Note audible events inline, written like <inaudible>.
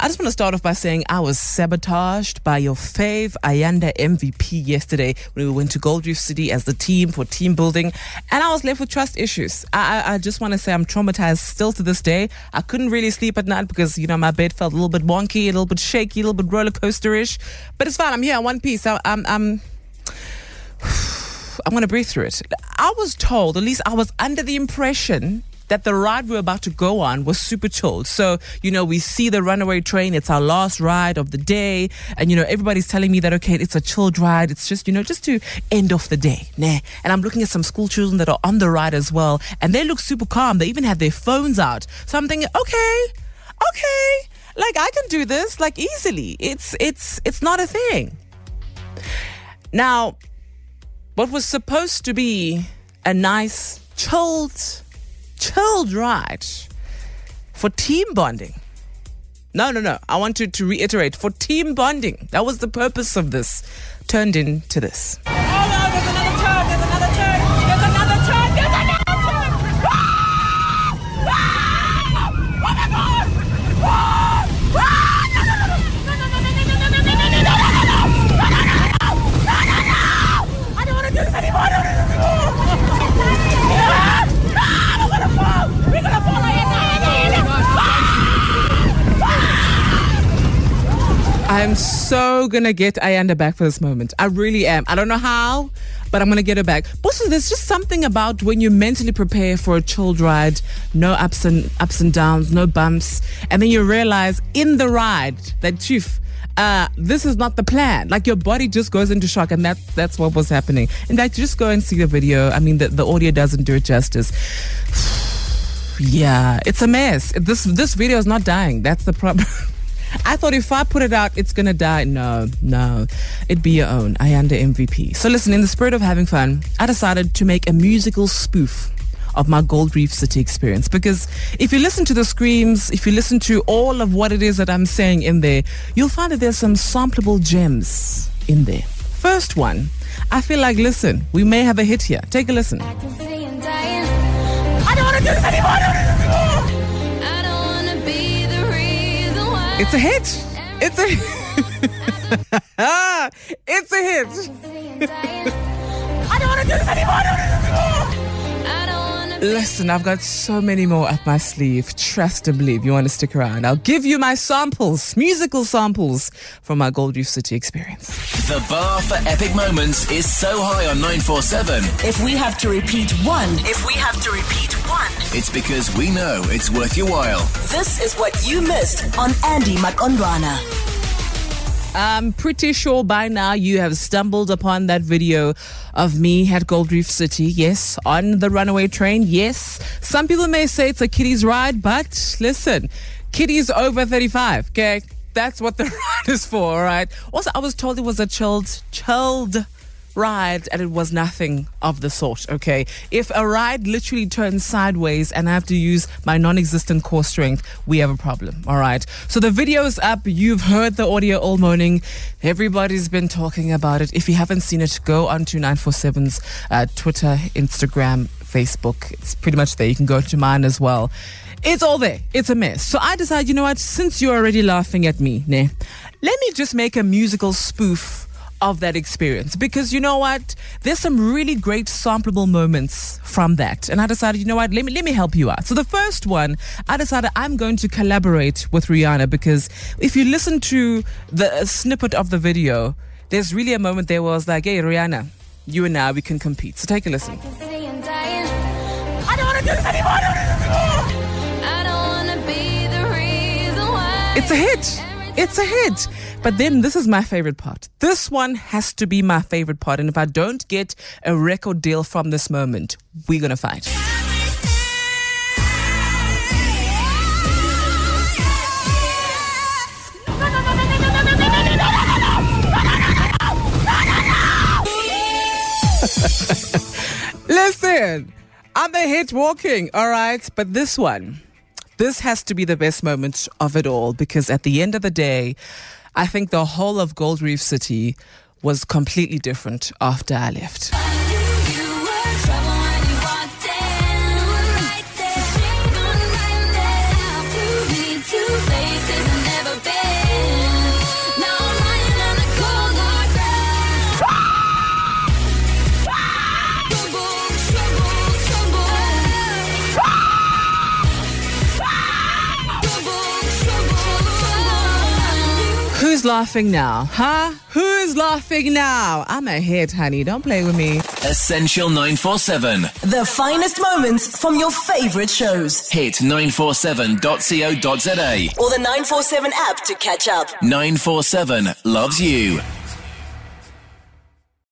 I just want to start off by saying I was sabotaged by your fave Ayanda MVP yesterday when we went to Gold Reef City as the team for team building, and I was left with trust issues. I, I, I just want to say I'm traumatized still to this day. I couldn't really sleep at night because you know my bed felt a little bit wonky, a little bit shaky, a little bit roller coasterish. But it's fine. I'm here in one piece. I, I'm I'm. <sighs> I'm going to breathe through it. I was told, at least I was under the impression that the ride we're about to go on was super chilled. So, you know, we see the runaway train, it's our last ride of the day. And, you know, everybody's telling me that, okay, it's a chilled ride. It's just, you know, just to end off the day. Nah. And I'm looking at some school children that are on the ride as well. And they look super calm. They even have their phones out. So I'm thinking, okay, okay. Like I can do this like easily. It's, it's, it's not a thing. Now, what was supposed to be a nice, chilled, chilled ride for team bonding. No, no, no. I wanted to reiterate for team bonding. That was the purpose of this. Turned into this. I'm so gonna get Ayanda back for this moment. I really am. I don't know how, but I'm gonna get her back. Also, there's just something about when you mentally prepare for a chilled ride, no ups and ups and downs, no bumps, and then you realize in the ride that chief. Uh, this is not the plan. Like your body just goes into shock, and that's that's what was happening. In fact, just go and see the video. I mean, the, the audio doesn't do it justice. <sighs> Yeah, it's a mess. This this video is not dying. That's the problem. <laughs> I thought if I put it out, it's gonna die. No, no, it'd be your own. Ayanda MVP. So listen, in the spirit of having fun, I decided to make a musical spoof of my Gold Reef City experience because if you listen to the screams, if you listen to all of what it is that I'm saying in there, you'll find that there's some sampleable gems in there. First one, I feel like listen, we may have a hit here. Take a listen. I don't want to do this anymore! It's a hit. It's a <laughs> it's a hit. I don't want to do this anymore! Listen, I've got so many more up my sleeve. Trust and believe you want to stick around. I'll give you my samples, musical samples from my Gold Reef City experience. The bar for epic moments is so high on 947. If we have to repeat one, if we have to repeat one, It's because we know it's worth your while. this is what you missed on Andy Maqondwana. I'm pretty sure by now you have stumbled upon that video of me at Gold Reef City. Yes, on the runaway train. Yes, some people may say it's a kiddies ride, but listen, kiddies over 35. Okay, that's what the <laughs> ride is for. All right. Also, I was told it was a chilled, chilled ride and it was nothing of the sort okay? If a ride literally turns sideways and i have to use my non-existent core strength we have a problem all right? So the video is up. You've heard the audio all morning. Everybody's been talking about it. If you haven't seen it go onto 947's uh, twitter instagram facebook. It's pretty much there. You can go to mine as well. It's all there. It's a mess. So I decided, you know what? Since you're already laughing at me, ne, let me just make a musical spoof of that experience. Because you know what? There's some really great sampleable moments from that. And i decided you know what? Let me let me help you out. So the first one i decided i'm going to collaborate with rihanna because if you listen to the uh, snippet of the video there's really a moment there where i was like hey rihanna you and i we can compete. So take a listen. I don't want to do this anymore! It's a hit. It's a hit. But then this is my favorite part. This one has to be my favorite part. And if I don't get a record deal from this moment, we're going to fight. <laughs> Listen, I'm a hit walking, all right? But this one, this has to be the best moment of it all because at the end of the day, I think the whole of Gold Reef City was completely different after I left. Who's laughing now? Huh? Who's laughing now? I'm ahead, honey. Don't play with me. Essential 947. The finest moments from your favorite shows. Hit 947.co.za. Or the 947 app to catch up. 947 loves you.